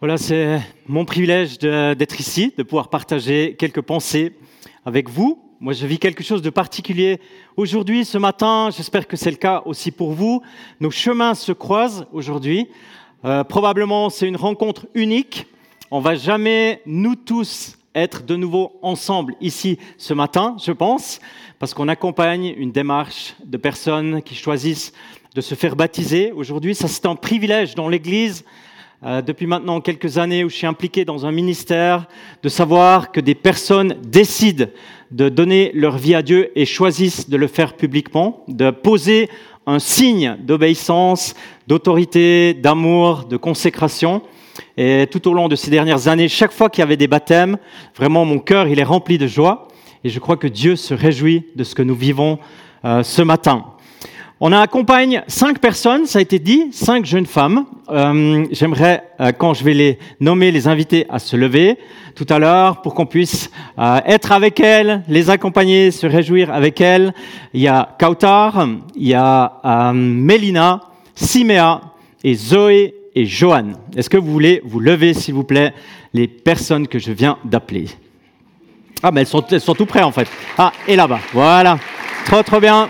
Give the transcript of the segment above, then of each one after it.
Voilà, c'est mon privilège d'être ici, de pouvoir partager quelques pensées avec vous. Moi, je vis quelque chose de particulier aujourd'hui, ce matin. J'espère que c'est le cas aussi pour vous. Nos chemins se croisent aujourd'hui. Euh, probablement, c'est une rencontre unique. On va jamais, nous tous, être de nouveau ensemble ici ce matin, je pense, parce qu'on accompagne une démarche de personnes qui choisissent de se faire baptiser aujourd'hui. Ça, c'est un privilège dans l'Église euh, depuis maintenant quelques années où je suis impliqué dans un ministère, de savoir que des personnes décident de donner leur vie à Dieu et choisissent de le faire publiquement, de poser un signe d'obéissance, d'autorité, d'amour, de consécration. Et tout au long de ces dernières années, chaque fois qu'il y avait des baptêmes, vraiment mon cœur, il est rempli de joie. Et je crois que Dieu se réjouit de ce que nous vivons euh, ce matin. On accompagne cinq personnes, ça a été dit, cinq jeunes femmes. Euh, J'aimerais, euh, quand je vais les nommer, les inviter à se lever tout à l'heure pour qu'on puisse euh, être avec elles, les accompagner, se réjouir avec elles. Il y a Kautar, il y a Mélina, Siméa et Zoé et Johan. Est-ce que vous voulez vous lever, s'il vous plaît, les personnes que je viens d'appeler? Ah, mais elles sont, elles sont tout près en fait. Ah, et là-bas, voilà. Trop, trop bien.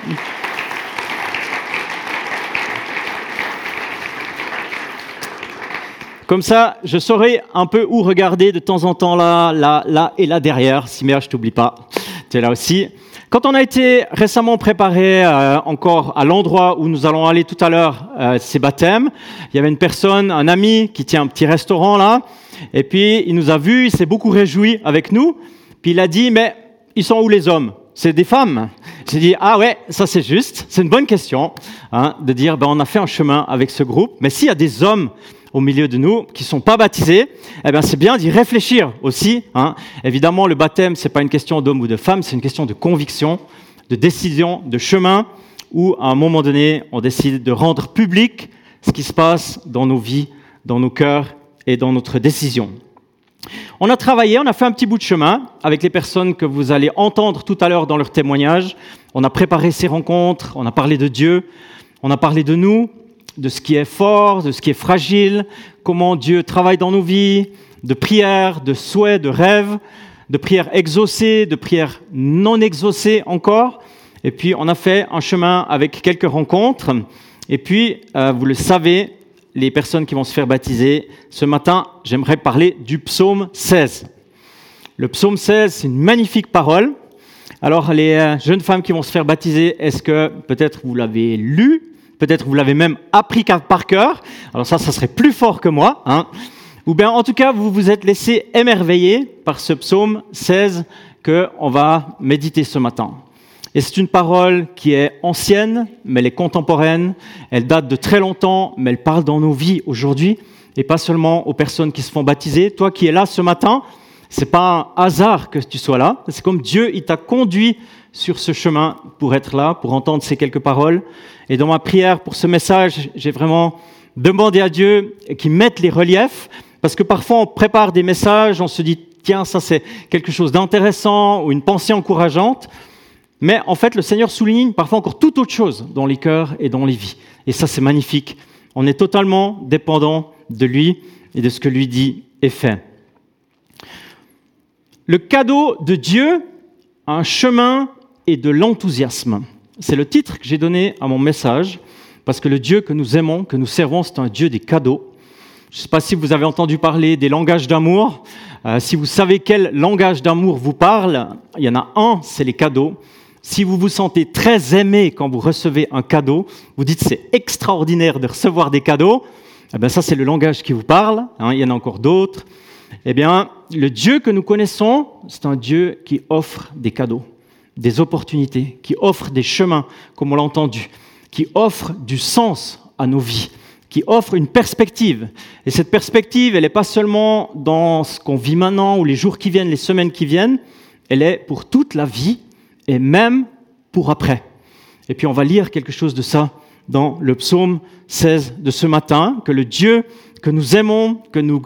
Comme ça, je saurai un peu où regarder de temps en temps là, là, là et là derrière. Si merde, je t'oublie pas, tu es là aussi. Quand on a été récemment préparé euh, encore à l'endroit où nous allons aller tout à l'heure, euh, ces baptêmes, il y avait une personne, un ami qui tient un petit restaurant là, et puis il nous a vus, il s'est beaucoup réjoui avec nous, puis il a dit, mais ils sont où les hommes? C'est des femmes. J'ai dit, ah ouais, ça c'est juste, c'est une bonne question, hein, de dire, ben, on a fait un chemin avec ce groupe, mais s'il y a des hommes au milieu de nous qui sont pas baptisés, eh bien c'est bien d'y réfléchir aussi. Hein. Évidemment, le baptême c'est pas une question d'homme ou de femme, c'est une question de conviction, de décision, de chemin, où à un moment donné on décide de rendre public ce qui se passe dans nos vies, dans nos cœurs et dans notre décision. On a travaillé, on a fait un petit bout de chemin avec les personnes que vous allez entendre tout à l'heure dans leur témoignage. On a préparé ces rencontres, on a parlé de Dieu, on a parlé de nous, de ce qui est fort, de ce qui est fragile, comment Dieu travaille dans nos vies, de prières, de souhaits, de rêves, de prières exaucées, de prières non exaucées encore. Et puis on a fait un chemin avec quelques rencontres. Et puis, euh, vous le savez, les personnes qui vont se faire baptiser, ce matin, j'aimerais parler du psaume 16. Le psaume 16, c'est une magnifique parole. Alors, les euh, jeunes femmes qui vont se faire baptiser, est-ce que peut-être vous l'avez lu? Peut-être vous l'avez même appris par cœur. Alors ça, ça serait plus fort que moi. Hein. Ou bien, en tout cas, vous vous êtes laissé émerveiller par ce psaume 16 que on va méditer ce matin. Et c'est une parole qui est ancienne, mais elle est contemporaine. Elle date de très longtemps, mais elle parle dans nos vies aujourd'hui, et pas seulement aux personnes qui se font baptiser. Toi qui es là ce matin, c'est pas un hasard que tu sois là. C'est comme Dieu, il t'a conduit sur ce chemin pour être là, pour entendre ces quelques paroles. Et dans ma prière pour ce message, j'ai vraiment demandé à Dieu qu'il mette les reliefs, parce que parfois on prépare des messages, on se dit, tiens, ça c'est quelque chose d'intéressant ou une pensée encourageante, mais en fait le Seigneur souligne parfois encore toute autre chose dans les cœurs et dans les vies. Et ça c'est magnifique. On est totalement dépendant de lui et de ce que lui dit et fait. Le cadeau de Dieu, un chemin et de l'enthousiasme. C'est le titre que j'ai donné à mon message, parce que le Dieu que nous aimons, que nous servons, c'est un Dieu des cadeaux. Je ne sais pas si vous avez entendu parler des langages d'amour. Euh, si vous savez quel langage d'amour vous parle, il y en a un, c'est les cadeaux. Si vous vous sentez très aimé quand vous recevez un cadeau, vous dites c'est extraordinaire de recevoir des cadeaux, eh bien ça c'est le langage qui vous parle. Hein, il y en a encore d'autres. Eh bien, le Dieu que nous connaissons, c'est un Dieu qui offre des cadeaux des opportunités, qui offre des chemins, comme on l'a entendu, qui offre du sens à nos vies, qui offre une perspective. Et cette perspective, elle n'est pas seulement dans ce qu'on vit maintenant ou les jours qui viennent, les semaines qui viennent, elle est pour toute la vie et même pour après. Et puis on va lire quelque chose de ça dans le psaume 16 de ce matin, que le Dieu que nous aimons, que nous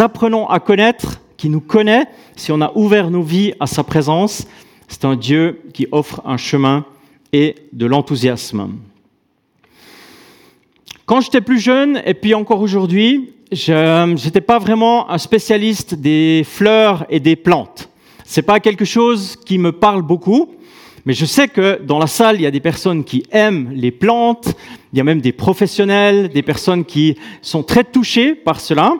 apprenons à connaître, qui nous connaît, si on a ouvert nos vies à sa présence, c'est un Dieu qui offre un chemin et de l'enthousiasme. Quand j'étais plus jeune, et puis encore aujourd'hui, je n'étais pas vraiment un spécialiste des fleurs et des plantes. C'est pas quelque chose qui me parle beaucoup, mais je sais que dans la salle, il y a des personnes qui aiment les plantes, il y a même des professionnels, des personnes qui sont très touchées par cela.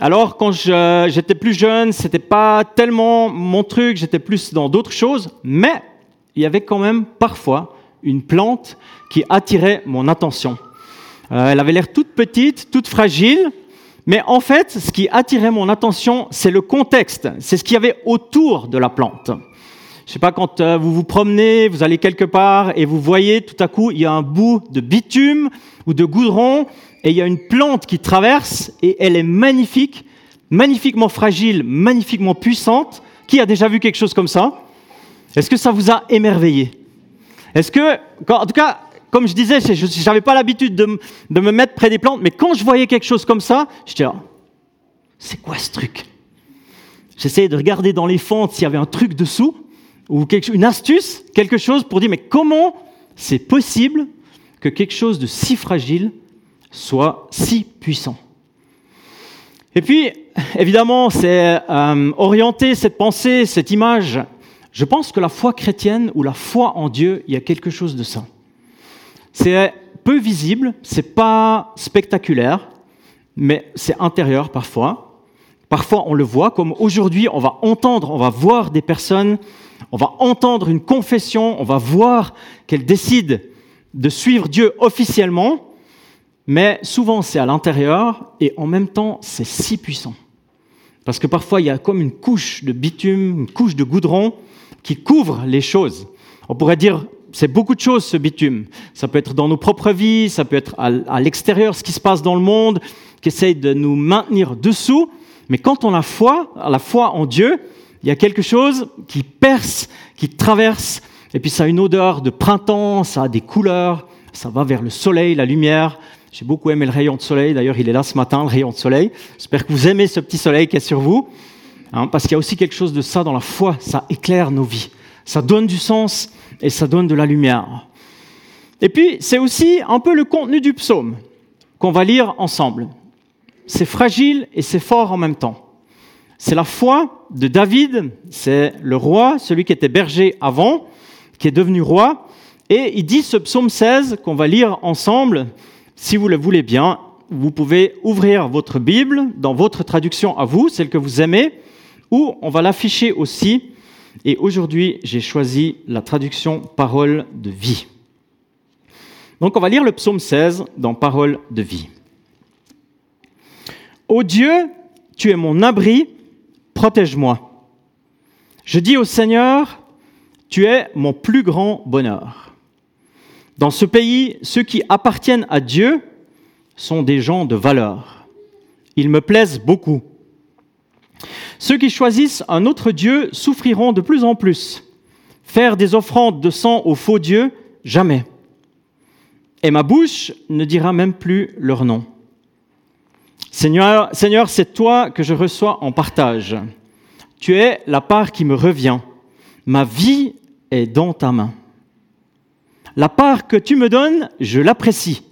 Alors, quand j'étais plus jeune, c'était pas tellement mon truc, j'étais plus dans d'autres choses, mais il y avait quand même parfois une plante qui attirait mon attention. Euh, elle avait l'air toute petite, toute fragile, mais en fait, ce qui attirait mon attention, c'est le contexte, c'est ce qu'il y avait autour de la plante. Je sais pas, quand euh, vous vous promenez, vous allez quelque part et vous voyez tout à coup, il y a un bout de bitume ou de goudron et il y a une plante qui traverse et elle est magnifique, magnifiquement fragile, magnifiquement puissante. Qui a déjà vu quelque chose comme ça? Est-ce que ça vous a émerveillé? Est-ce que, en tout cas, comme je disais, je n'avais pas l'habitude de, me mettre près des plantes, mais quand je voyais quelque chose comme ça, je disais, c'est quoi ce truc? J'essayais de regarder dans les fentes s'il y avait un truc dessous, ou une astuce, quelque chose pour dire, mais comment c'est possible que quelque chose de si fragile soit si puissant? Et puis, évidemment, c'est euh, orienter cette pensée, cette image. Je pense que la foi chrétienne ou la foi en Dieu, il y a quelque chose de ça. C'est peu visible, c'est pas spectaculaire, mais c'est intérieur parfois. Parfois, on le voit, comme aujourd'hui, on va entendre, on va voir des personnes, on va entendre une confession, on va voir qu'elles décident de suivre Dieu officiellement, mais souvent c'est à l'intérieur et en même temps c'est si puissant. Parce que parfois il y a comme une couche de bitume, une couche de goudron qui couvre les choses. On pourrait dire c'est beaucoup de choses, ce bitume. Ça peut être dans nos propres vies, ça peut être à, l'extérieur, ce qui se passe dans le monde, qui essaye de nous maintenir dessous. Mais quand on a foi, la foi en Dieu, il y a quelque chose qui perce, qui traverse, et puis ça a une odeur de printemps, ça a des couleurs, ça va vers le soleil, la lumière. J'ai beaucoup aimé le rayon de soleil, d'ailleurs il est là ce matin, le rayon de soleil. J'espère que vous aimez ce petit soleil qui est sur vous, hein, parce qu'il y a aussi quelque chose de ça dans la foi, ça éclaire nos vies, ça donne du sens, et ça donne de la lumière. Et puis, c'est aussi un peu le contenu du psaume qu'on va lire ensemble. C'est fragile et c'est fort en même temps. C'est la foi de David, c'est le roi, celui qui était berger avant, qui est devenu roi. Et il dit ce psaume 16 qu'on va lire ensemble. Si vous le voulez bien, vous pouvez ouvrir votre Bible dans votre traduction à vous, celle que vous aimez, ou on va l'afficher aussi et aujourd'hui, j'ai choisi la traduction Parole de vie. Donc on va lire le psaume 16 dans Parole de vie. Ô Dieu, tu es mon abri, protège-moi. Je dis au Seigneur, tu es mon plus grand bonheur. Dans ce pays, ceux qui appartiennent à Dieu sont des gens de valeur. Ils me plaisent beaucoup. Ceux qui choisissent un autre Dieu souffriront de plus en plus. Faire des offrandes de sang aux faux dieux, jamais. Et ma bouche ne dira même plus leur nom. Seigneur, c'est toi que je reçois en partage. Tu es la part qui me revient. Ma vie est dans ta main. La part que tu me donnes, je l'apprécie.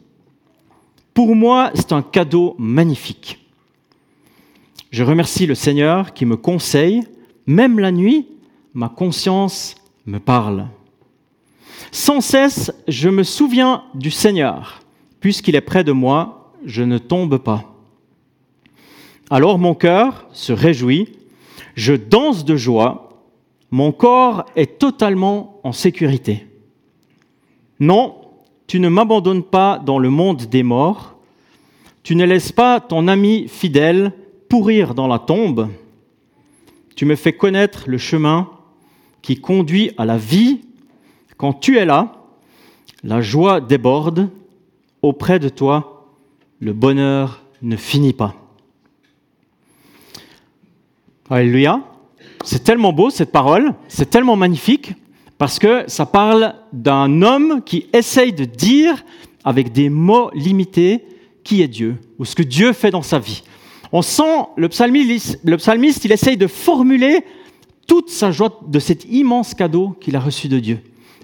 Pour moi, c'est un cadeau magnifique. Je remercie le Seigneur qui me conseille, même la nuit, ma conscience me parle. Sans cesse, je me souviens du Seigneur. Puisqu'il est près de moi, je ne tombe pas. Alors mon cœur se réjouit, je danse de joie, mon corps est totalement en sécurité. Non, tu ne m'abandonnes pas dans le monde des morts, tu ne laisses pas ton ami fidèle pourrir dans la tombe, tu me fais connaître le chemin qui conduit à la vie. Quand tu es là, la joie déborde. Auprès de toi, le bonheur ne finit pas. Alléluia. C'est tellement beau cette parole, c'est tellement magnifique, parce que ça parle d'un homme qui essaye de dire avec des mots limités qui est Dieu, ou ce que Dieu fait dans sa vie on sent le psalmiste, le psalmiste, il essaye de formuler toute sa joie de cet immense cadeau qu'il a reçu de Dieu.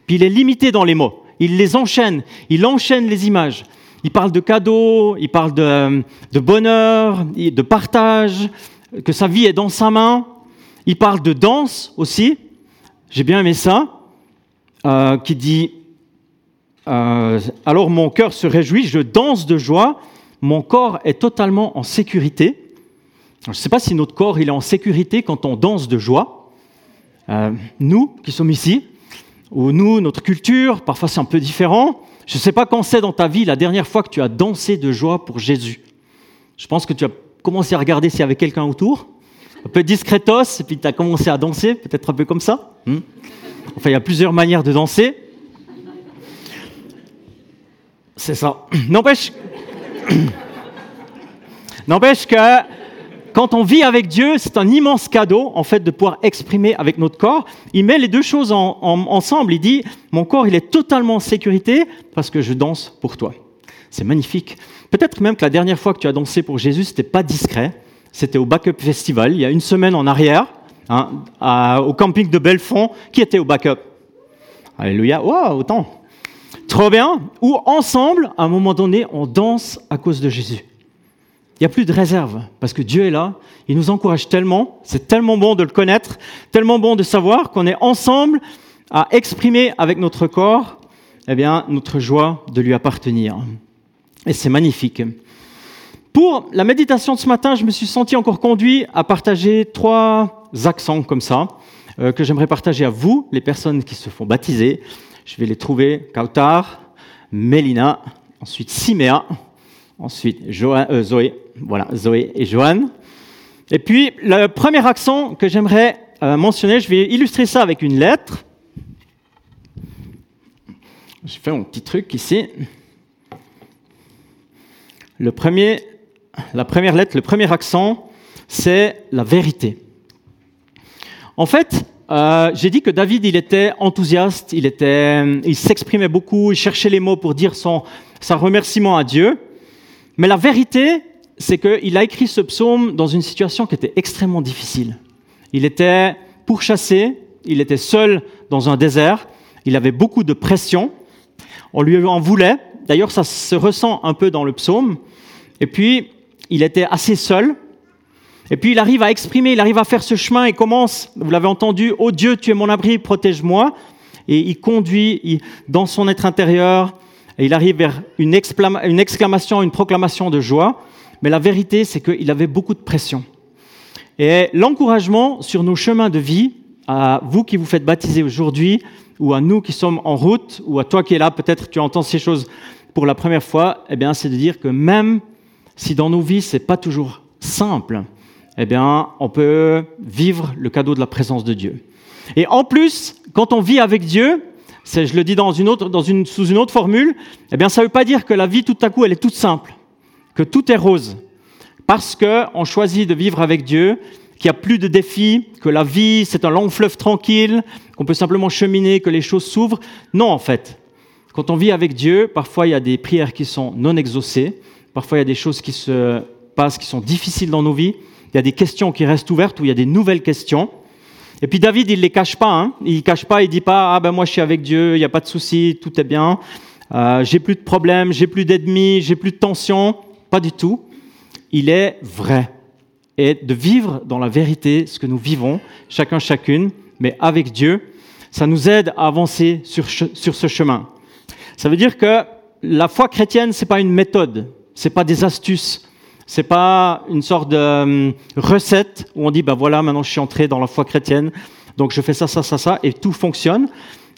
Puis il est limité dans les mots. Il les enchaîne, il enchaîne les images. Il parle de cadeaux, il parle de, bonheur, de partage, que sa vie est dans sa main. Il parle de danse aussi. J'ai bien aimé ça. Euh, qui dit euh, Alors mon cœur se réjouit, je danse de joie, mon corps est totalement en sécurité. je ne sais pas si notre corps est en sécurité quand on danse de joie. Euh, nous qui sommes ici, ou nous, notre culture, parfois c'est un peu différent. Je ne sais pas quand c'est dans ta vie la dernière fois que tu as dansé de joie pour Jésus. Je pense que tu as commencé à regarder s'il y avait quelqu'un autour, un peu discretos, et puis tu as commencé à danser, peut-être un peu comme ça. Hmm. enfin, il y a plusieurs manières de danser. C'est ça. N'empêche, n'empêche que quand on vit avec Dieu, c'est un immense cadeau, en fait, de pouvoir exprimer avec notre corps. Il met les deux choses ensemble. Il dit, mon corps, il est totalement en sécurité parce que je danse pour toi. C'est magnifique. Peut-être même que la dernière fois que tu as dansé pour Jésus, c'était pas discret. C'était au Backup Festival, il y a une semaine en arrière, hein, au camping de Belfond. Qui était au Backup? Alléluia. Waouh, autant. Trop bien. Ou ensemble, à un moment donné, on danse à cause de Jésus. Il n'y a plus de réserve, parce que Dieu est là, il nous encourage tellement, c'est tellement bon de le connaître, tellement bon de savoir qu'on est ensemble à exprimer avec notre corps eh bien, notre joie de lui appartenir. Et c'est magnifique. Pour la méditation de ce matin, je me suis senti encore conduit à partager trois accents comme ça, euh, que j'aimerais partager à vous, les personnes qui se font baptiser. Je vais les trouver Kautar, Mélina, ensuite Siméa, ensuite euh, Zoé, voilà, Zoé et Joanne. Et puis, le premier accent que j'aimerais euh, mentionner, je vais illustrer ça avec une lettre. J'ai fait mon petit truc ici. Le premier, la première lettre, le premier accent, c'est la vérité. En fait, euh, j'ai dit que David, il était enthousiaste, il, était, il s'exprimait beaucoup, il cherchait les mots pour dire son, son remerciement à Dieu. Mais la vérité, c'est qu'il a écrit ce psaume dans une situation qui était extrêmement difficile. Il était pourchassé, il était seul dans un désert, il avait beaucoup de pression, on lui en voulait, d'ailleurs ça se ressent un peu dans le psaume, et puis il était assez seul, et puis il arrive à exprimer, il arrive à faire ce chemin et commence, vous l'avez entendu, Oh Dieu, tu es mon abri, protège-moi, et il conduit dans son être intérieur, et il arrive vers une, exclamation, une proclamation de joie. Mais la vérité, c'est qu'il avait beaucoup de pression. Et l'encouragement sur nos chemins de vie, à vous qui vous faites baptiser aujourd'hui, ou à nous qui sommes en route, ou à toi qui es là, peut-être tu entends ces choses pour la première fois, eh bien, c'est de dire que même si dans nos vies, c'est pas toujours simple, eh bien, on peut vivre le cadeau de la présence de Dieu. Et en plus, quand on vit avec Dieu, je le dis sous une autre formule, eh bien, ça ne veut pas dire que la vie tout à coup elle est toute simple, que tout est rose, parce qu'on choisit de vivre avec Dieu, qu'il n'y a plus de défis, que la vie c'est un long fleuve tranquille, qu'on peut simplement cheminer, que les choses s'ouvrent. Non, en fait, quand on vit avec Dieu, parfois il y a des prières qui sont non exaucées, parfois il y a des choses qui se passent qui sont difficiles dans nos vies, il y a des questions qui restent ouvertes ou il y a des nouvelles questions. Et puis David, il ne les cache pas. Hein. Il ne cache pas, il dit pas, ah ben moi je suis avec Dieu, il n'y a pas de souci, tout est bien. Euh, j'ai plus de problèmes, j'ai plus d'ennemis, j'ai plus de tensions. Pas du tout. Il est vrai. Et de vivre dans la vérité ce que nous vivons, chacun chacune, mais avec Dieu, ça nous aide à avancer sur, sur ce chemin. Ça veut dire que la foi chrétienne, c'est pas une méthode, c'est pas des astuces, c'est pas une sorte de euh, recette où on dit, ben voilà, maintenant je suis entré dans la foi chrétienne, donc je fais ça, ça, ça, ça, et tout fonctionne.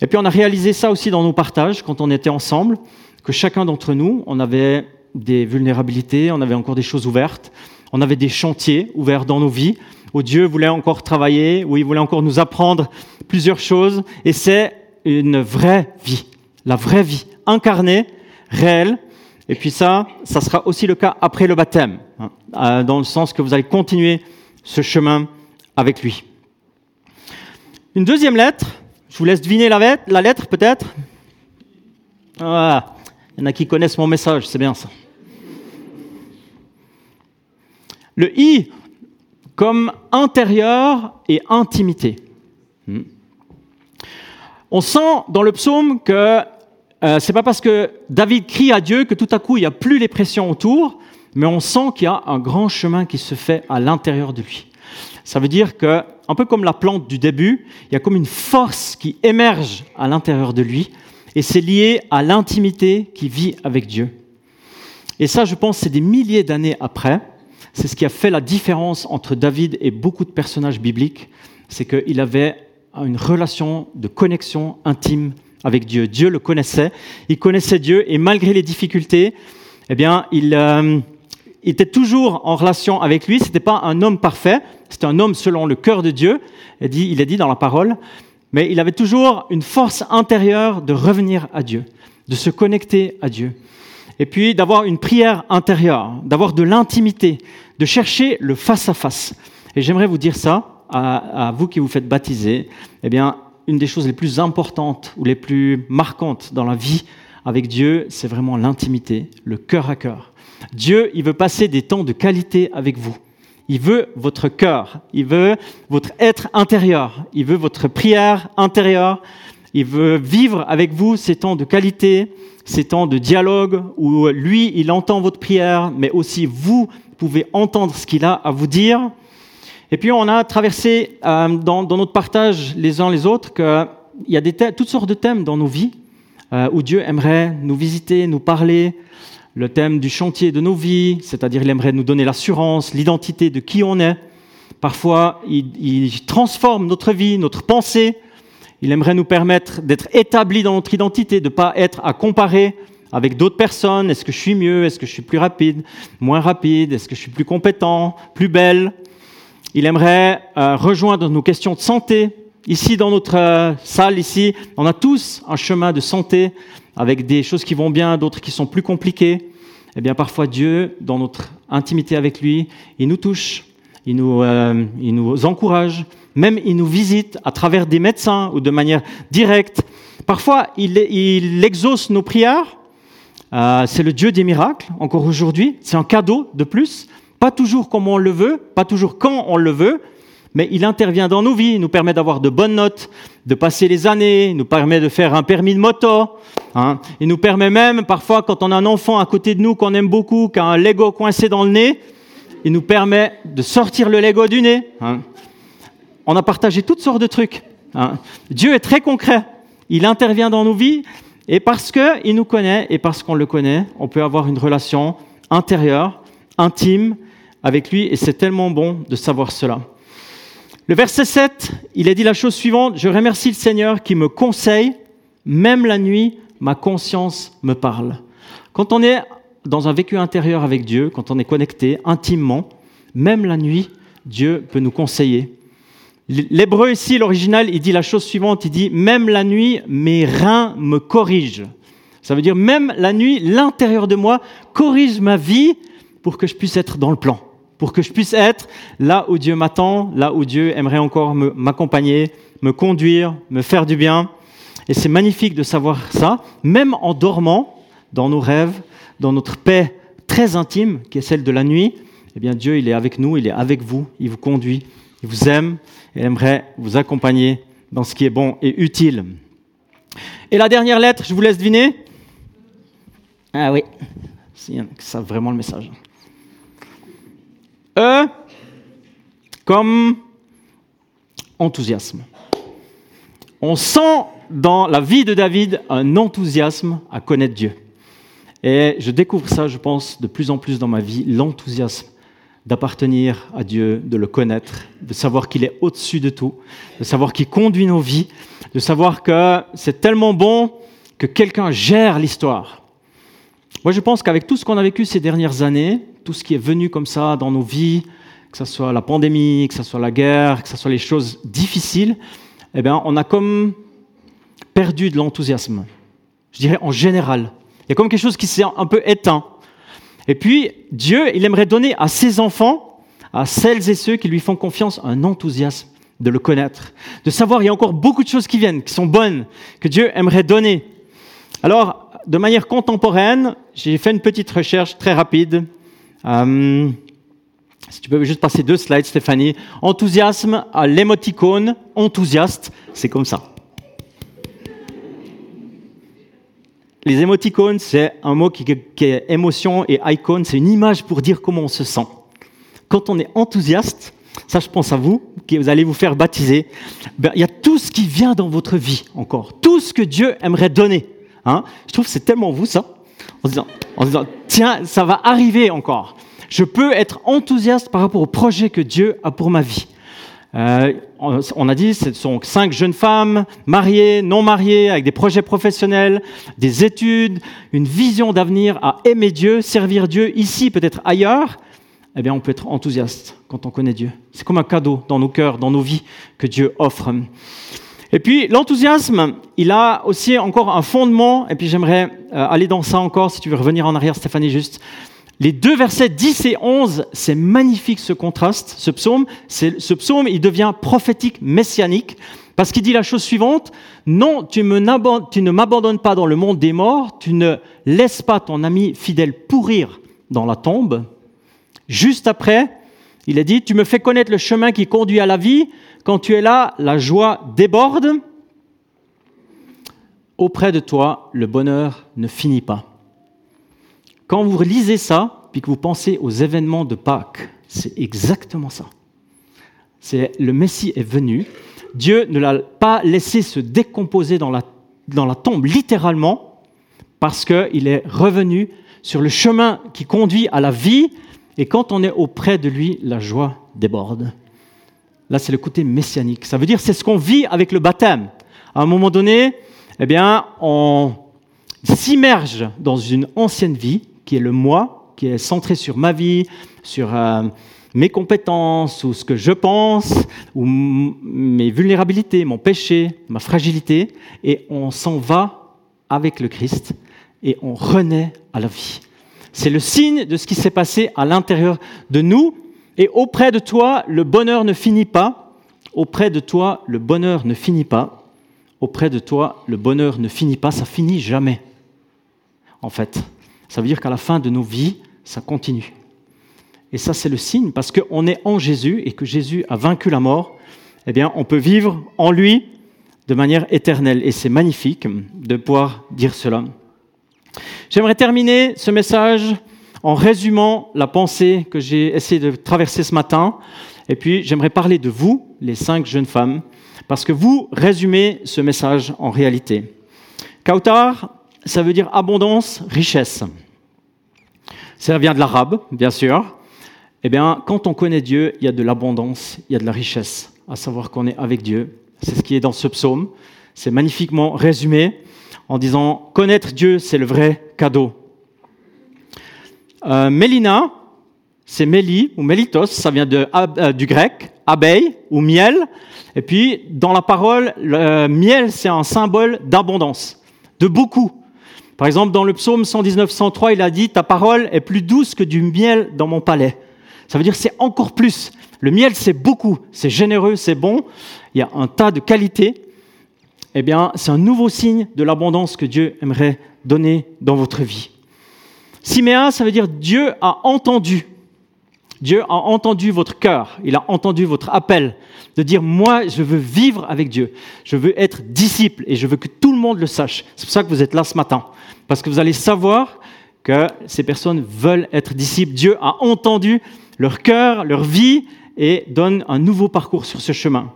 Et puis on a réalisé ça aussi dans nos partages quand on était ensemble, que chacun d'entre nous, on avait des vulnérabilités, on avait encore des choses ouvertes, on avait des chantiers ouverts dans nos vies, où Dieu voulait encore travailler, où il voulait encore nous apprendre plusieurs choses, et c'est une vraie vie, la vraie vie, incarnée, réelle, et puis ça, ça sera aussi le cas après le baptême, hein, euh, dans le sens que vous allez continuer ce chemin avec lui. Une deuxième lettre, je vous laisse deviner la, lettre peut-être. Ah, il y en a qui connaissent mon message, c'est bien ça. Le I comme intérieur et intimité. Hmm. On sent dans le psaume que euh, c'est pas parce que David crie à Dieu que tout à coup il n'y a plus les pressions autour, mais on sent qu'il y a un grand chemin qui se fait à l'intérieur de lui. Ça veut dire que, un peu comme la plante du début, il y a comme une force qui émerge à l'intérieur de lui, et c'est lié à l'intimité qui vit avec Dieu. Et ça, je pense, c'est des milliers d'années après. C'est ce qui a fait la différence entre David et beaucoup de personnages bibliques. C'est qu'il avait une relation de connexion intime avec Dieu. Dieu le connaissait, il connaissait Dieu, et malgré les difficultés, eh bien, il, euh, était toujours en relation avec lui. C'était pas un homme parfait, c'était un homme selon le cœur de Dieu. Il, dit, est dit dans la parole, mais il avait toujours une force intérieure de revenir à Dieu, de se connecter à Dieu. Et puis d'avoir une prière intérieure, d'avoir de l'intimité, de chercher le face-à-face. Et j'aimerais vous dire ça à, à, vous qui vous faites baptiser. Eh bien, une des choses les plus importantes ou les plus marquantes dans la vie avec Dieu, c'est vraiment l'intimité, le cœur à cœur. Dieu, il veut passer des temps de qualité avec vous. Il veut votre cœur, il veut votre être intérieur, il veut votre prière intérieure, il veut vivre avec vous ces temps de qualité, ces temps de dialogue où lui, il entend votre prière, mais aussi vous pouvez entendre ce qu'il a à vous dire. Et puis on a traversé euh, dans, notre partage les uns les autres qu'il y a toutes sortes de thèmes dans nos vies euh, où Dieu aimerait nous visiter, nous parler, le thème du chantier de nos vies, c'est-à-dire il aimerait nous donner l'assurance, l'identité de qui on est. Parfois, il, transforme notre vie, notre pensée. Il aimerait nous permettre d'être établis dans notre identité, de ne pas être à comparer avec d'autres personnes. Est-ce que je suis mieux? Est-ce que je suis plus rapide Moins rapide? Est-ce que je suis plus compétent Plus belle? Il aimerait euh, rejoindre nos questions de santé. Ici, dans notre euh, salle, ici, on a tous un chemin de santé avec des choses qui vont bien, d'autres qui sont plus compliquées, eh bien parfois Dieu, dans notre intimité avec lui, il nous touche, il nous, euh, il nous encourage, même il nous visite à travers des médecins ou de manière directe. Parfois, il, exauce nos prières. C'est le Dieu des miracles, encore aujourd'hui. C'est un cadeau de plus. Pas toujours comme on le veut, pas toujours quand on le veut, mais il intervient dans nos vies, il nous permet d'avoir de bonnes notes, de passer les années, il nous permet de faire un permis de moto, hein. il nous permet même, parfois, quand on a un enfant à côté de nous qu'on aime beaucoup, qui a un Lego coincé dans le nez, il nous permet de sortir le Lego du nez. Hein. On a partagé toutes sortes de trucs. Hein. Dieu est très concret, il intervient dans nos vies, et parce qu'il nous connaît et parce qu'on le connaît, on peut avoir une relation intérieure, intime avec lui, et c'est tellement bon de savoir cela. Le verset 7, il a dit la chose suivante, je remercie le Seigneur qui me conseille, même la nuit, ma conscience me parle. Quand on est dans un vécu intérieur avec Dieu, quand on est connecté intimement, même la nuit, Dieu peut nous conseiller. L'hébreu ici, l'original, il dit la chose suivante, il dit, même la nuit, mes reins me corrigent. Ça veut dire, même la nuit, l'intérieur de moi corrige ma vie pour que je puisse être dans le plan pour que je puisse être là où Dieu m'attend, là où Dieu aimerait encore m'accompagner, me, conduire, me faire du bien. Et c'est magnifique de savoir ça, même en dormant, dans nos rêves, dans notre paix très intime, qui est celle de la nuit. Eh bien, Dieu, il est avec nous, il est avec vous, il vous conduit, il vous aime et aimerait vous accompagner dans ce qui est bon et utile. Et la dernière lettre, je vous laisse deviner. Ah oui, ça vraiment le message. E comme enthousiasme. On sent dans la vie de David un enthousiasme à connaître Dieu. Et je découvre ça, je pense, de plus en plus dans ma vie, l'enthousiasme d'appartenir à Dieu, de le connaître, de savoir qu'il est au-dessus de tout, de savoir qu'il conduit nos vies, de savoir que c'est tellement bon que quelqu'un gère l'histoire. Moi, je pense qu'avec tout ce qu'on a vécu ces dernières années, tout ce qui est venu comme ça dans nos vies, que ce soit la pandémie, que ce soit la guerre, que ce soit les choses difficiles, eh bien, on a comme perdu de l'enthousiasme. Je dirais en général. Il y a comme quelque chose qui s'est un peu éteint. Et puis, Dieu, il aimerait donner à ses enfants, à celles et ceux qui lui font confiance, un enthousiasme de le connaître, de savoir qu'il y a encore beaucoup de choses qui viennent, qui sont bonnes, que Dieu aimerait donner. Alors, de manière contemporaine, j'ai fait une petite recherche très rapide euh, si tu peux juste passer deux slides, Stéphanie. Enthousiasme à l'émoticône, enthousiaste, c'est comme ça. les émoticônes, c'est un mot qui, est émotion et icône, c'est une image pour dire comment on se sent. Quand on est enthousiaste, ça je pense à vous, qui vous allez vous faire baptiser, ben, il y a tout ce qui vient dans votre vie encore, tout ce que Dieu aimerait donner. Hein. Je trouve que c'est tellement vous ça, en disant, en disant, tiens, ça va arriver encore. Je peux être enthousiaste par rapport au projet que Dieu a pour ma vie. Euh, on a dit, ce sont cinq jeunes femmes, mariées, non mariées, avec des projets professionnels, des études, une vision d'avenir à aimer Dieu, servir Dieu ici, peut-être ailleurs. Eh bien, on peut être enthousiaste quand on connaît Dieu. C'est comme un cadeau dans nos cœurs, dans nos vies que Dieu offre. Et puis, l'enthousiasme, il a aussi encore un fondement, et puis j'aimerais euh, aller dans ça encore, si tu veux revenir en arrière, Stéphanie, juste. Les deux versets 10 et 11, c'est magnifique ce contraste. Ce psaume, ce psaume, il devient prophétique, messianique, parce qu'il dit la chose suivante, non, tu, tu ne m'abandonnes pas dans le monde des morts, tu ne laisses pas ton ami fidèle pourrir dans la tombe. Juste après, il a dit, tu me fais connaître le chemin qui conduit à la vie, quand tu es là, la joie déborde. Auprès de toi, le bonheur ne finit pas. Quand vous lisez ça, puis que vous pensez aux événements de Pâques, c'est exactement ça. C'est le Messie est venu. Dieu ne l'a pas laissé se décomposer dans la, dans la tombe, littéralement, parce qu'il est revenu sur le chemin qui conduit à la vie. Et quand on est auprès de lui, la joie déborde. Là, c'est le côté messianique. Ça veut dire c'est ce qu'on vit avec le baptême. À un moment donné, eh bien, on s'immerge dans une ancienne vie qui est le moi, qui est centré sur ma vie, sur euh, mes compétences, ou ce que je pense, ou mes vulnérabilités, mon péché, ma fragilité, et on s'en va avec le Christ et on renaît à la vie. C'est le signe de ce qui s'est passé à l'intérieur de nous, et auprès de toi, le bonheur ne finit pas. Auprès de toi, le bonheur ne finit pas. Auprès de toi, le bonheur ne finit pas. Ça finit jamais, en fait. Ça veut dire qu'à la fin de nos vies, ça continue. Et ça, c'est le signe, parce qu'on est en Jésus et que Jésus a vaincu la mort, eh bien, on peut vivre en lui de manière éternelle. Et c'est magnifique de pouvoir dire cela. J'aimerais terminer ce message en résumant la pensée que j'ai essayé de traverser ce matin. Et puis, j'aimerais parler de vous, les cinq jeunes femmes, parce que vous résumez ce message en réalité. Kautar, ça veut dire abondance, richesse. Ça vient de l'arabe, bien sûr. Eh bien, quand on connaît Dieu, il y a de l'abondance, il y a de la richesse, à savoir qu'on est avec Dieu. C'est ce qui est dans ce psaume. C'est magnifiquement résumé en disant connaître Dieu, c'est le vrai cadeau. Euh, Mélina, c'est Méli ou Mélitos, ça vient euh, du grec, abeille ou miel. Et puis, dans la parole, le miel, c'est un symbole d'abondance, de beaucoup. Par exemple, dans le psaume 119, 103, il a dit Ta parole est plus douce que du miel dans mon palais. Ça veut dire c'est encore plus. Le miel, c'est beaucoup, c'est généreux, c'est bon. Il y a un tas de qualités. Eh bien, c'est un nouveau signe de l'abondance que Dieu aimerait donner dans votre vie. Siméa, ça veut dire Dieu a entendu. Dieu a entendu votre cœur, il a entendu votre appel de dire moi je veux vivre avec Dieu, je veux être disciple et je veux que tout le monde le sache. C'est pour ça que vous êtes là ce matin. Parce que vous allez savoir que ces personnes veulent être disciples. Dieu a entendu leur cœur, leur vie, et donne un nouveau parcours sur ce chemin.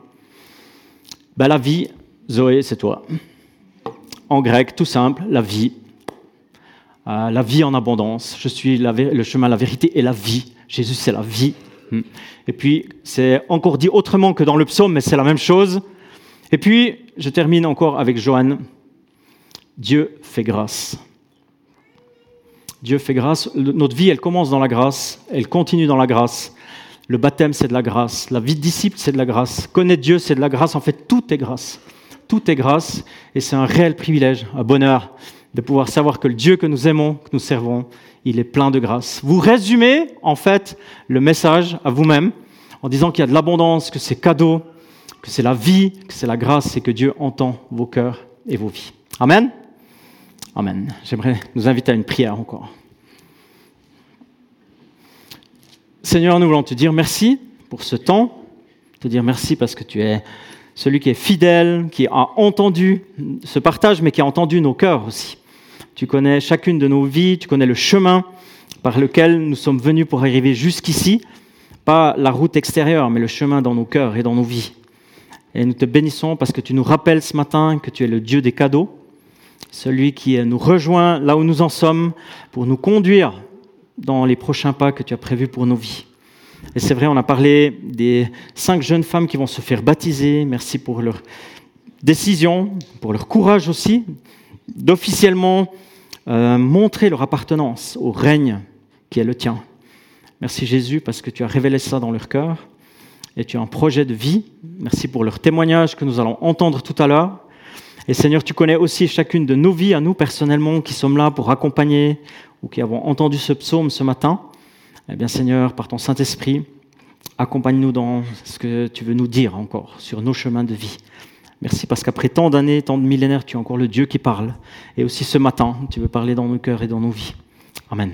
Ben, la vie, Zoé, c'est toi. En grec, tout simple, la vie. Euh, la vie en abondance. Je suis le chemin, la vérité et la vie. Jésus, c'est la vie. Hmm. Et puis, c'est encore dit autrement que dans le psaume, mais c'est la même chose. Et puis, je termine encore avec Joanne. Dieu fait grâce. Dieu fait grâce. Notre vie, elle commence dans la grâce, elle continue dans la grâce. Le baptême, c'est de la grâce. La vie de disciple, c'est de la grâce. Connaître Dieu, c'est de la grâce. En fait, tout est grâce. Tout est grâce. Et c'est un réel privilège, un bonheur de pouvoir savoir que le Dieu que nous aimons, que nous servons, il est plein de grâce. Vous résumez, en fait, le message à vous-même en disant qu'il y a de l'abondance, que c'est cadeau, que c'est la vie, que c'est la grâce et que Dieu entend vos cœurs et vos vies. Amen. Amen. J'aimerais nous inviter à une prière encore. Seigneur, nous voulons te dire merci pour ce temps, te dire merci parce que tu es celui qui est fidèle, qui a entendu ce partage, mais qui a entendu nos cœurs aussi. Tu connais chacune de nos vies, tu connais le chemin par lequel nous sommes venus pour arriver jusqu'ici, pas la route extérieure, mais le chemin dans nos cœurs et dans nos vies. Et nous te bénissons parce que tu nous rappelles ce matin que tu es le Dieu des cadeaux, celui qui nous rejoint là où nous en sommes pour nous conduire dans les prochains pas que tu as prévus pour nos vies. Et c'est vrai, on a parlé des cinq jeunes femmes qui vont se faire baptiser. Merci pour leur décision, pour leur courage aussi, d'officiellement euh, montrer leur appartenance au règne qui est le tien. Merci Jésus parce que tu as révélé ça dans leur cœur et tu as un projet de vie. Merci pour leur témoignage que nous allons entendre tout à l'heure. Et Seigneur, tu connais aussi chacune de nos vies, à nous personnellement, qui sommes là pour accompagner ou qui avons entendu ce psaume ce matin. Eh bien Seigneur, par ton Saint-Esprit, accompagne-nous dans ce que tu veux nous dire encore sur nos chemins de vie. Merci parce qu'après tant d'années, tant de millénaires, tu es encore le Dieu qui parle. Et aussi ce matin, tu veux parler dans nos cœurs et dans nos vies. Amen.